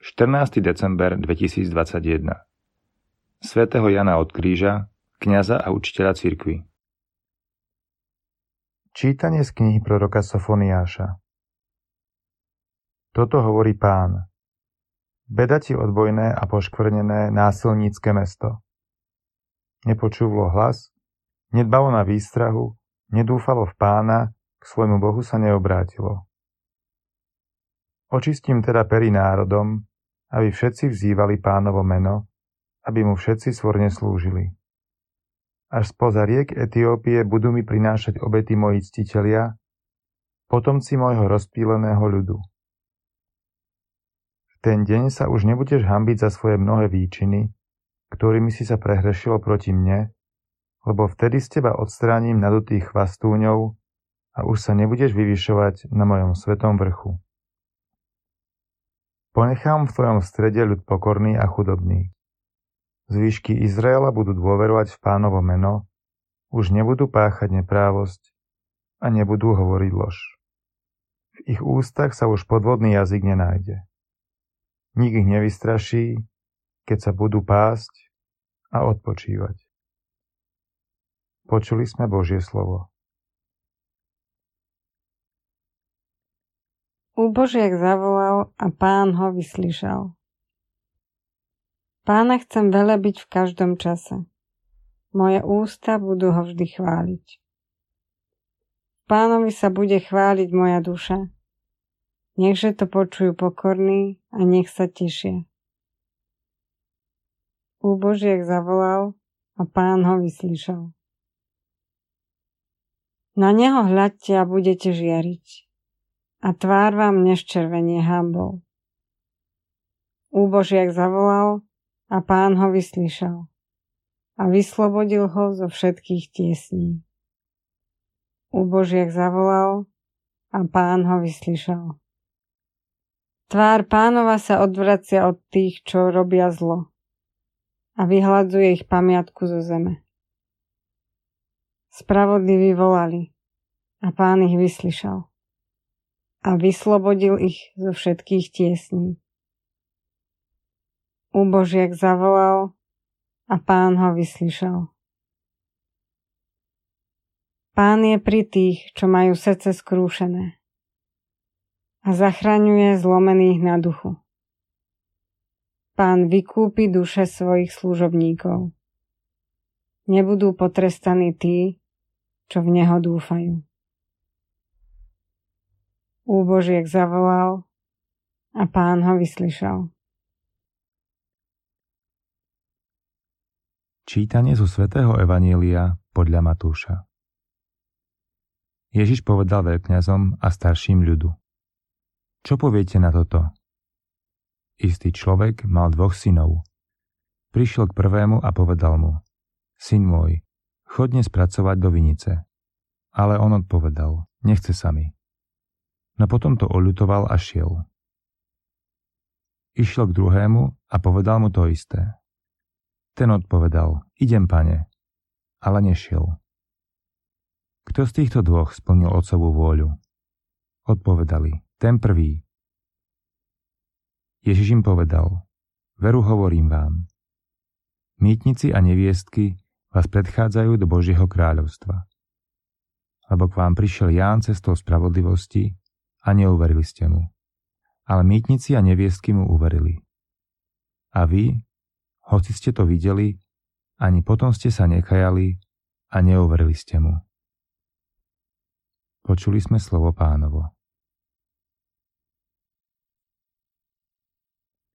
14. december 2021 Svetého Jana od Kríža, kňaza a učiteľa cirkvi Čítanie z knihy proroka Sofoniáša Toto hovorí pán. Beda ti odbojné a poškvrnené násilnícke mesto. Nepočúvlo hlas, nedbalo na výstrahu, nedúfalo v pána, k svojmu Bohu sa neobrátilo. Očistím teda pery národom, aby všetci vzývali pánovo meno, aby mu všetci svorne slúžili. Až spoza riek Etiópie budú mi prinášať obety moji ctitelia, potomci môjho rozpíleného ľudu. V ten deň sa už nebudeš hambiť za svoje mnohé výčiny, ktorými si sa prehrešilo proti mne, lebo vtedy z teba odstránim nadutých chvastúňov a už sa nebudeš vyvyšovať na mojom svetom vrchu. Ponechám v tvojom strede ľud pokorný a chudobný. Zvýšky Izraela budú dôverovať v pánovo meno, už nebudú páchať neprávosť a nebudú hovoriť lož. V ich ústach sa už podvodný jazyk nenájde. Nik ich nevystraší, keď sa budú pásť a odpočívať. Počuli sme Božie slovo. Úbožiak zavolal a pán ho vyslyšal. Pána chcem byť v každom čase. Moje ústa budú ho vždy chváliť. Pánovi sa bude chváliť moja duša. Nechže to počujú pokorní a nech sa tešia. Úbožiek zavolal a pán ho vyslyšal. Na neho hľadte a budete žiariť a tvár vám neščervenie hambou. Úbožiak zavolal a pán ho vyslyšal a vyslobodil ho zo všetkých tiesní. Úbožiak zavolal a pán ho vyslyšal. Tvár pánova sa odvracia od tých, čo robia zlo a vyhľadzuje ich pamiatku zo zeme. Spravodliví volali a pán ich vyslyšal a vyslobodil ich zo všetkých tiesní. Úbožiak zavolal a pán ho vyslyšal. Pán je pri tých, čo majú srdce skrúšené a zachraňuje zlomených na duchu. Pán vykúpi duše svojich služobníkov. Nebudú potrestaní tí, čo v Neho dúfajú. Úbožiek zavolal a pán ho vyslyšal. Čítanie zo svätého Evanielia podľa Matúša Ježiš povedal veľkňazom a starším ľudu. Čo poviete na toto? Istý človek mal dvoch synov. Prišiel k prvému a povedal mu, Syn môj, chodne spracovať do vinice. Ale on odpovedal, nechce sa mi no potom to oľutoval a šiel. Išiel k druhému a povedal mu to isté. Ten odpovedal, idem pane, ale nešiel. Kto z týchto dvoch splnil otcovú vôľu? Odpovedali, ten prvý. Ježiš im povedal, veru hovorím vám, mýtnici a neviestky vás predchádzajú do Božieho kráľovstva. Lebo k vám prišiel Ján cestou spravodlivosti a neuverili ste mu. Ale mýtnici a neviestky mu uverili. A vy, hoci ste to videli, ani potom ste sa nekajali a neuverili ste mu. Počuli sme slovo pánovo.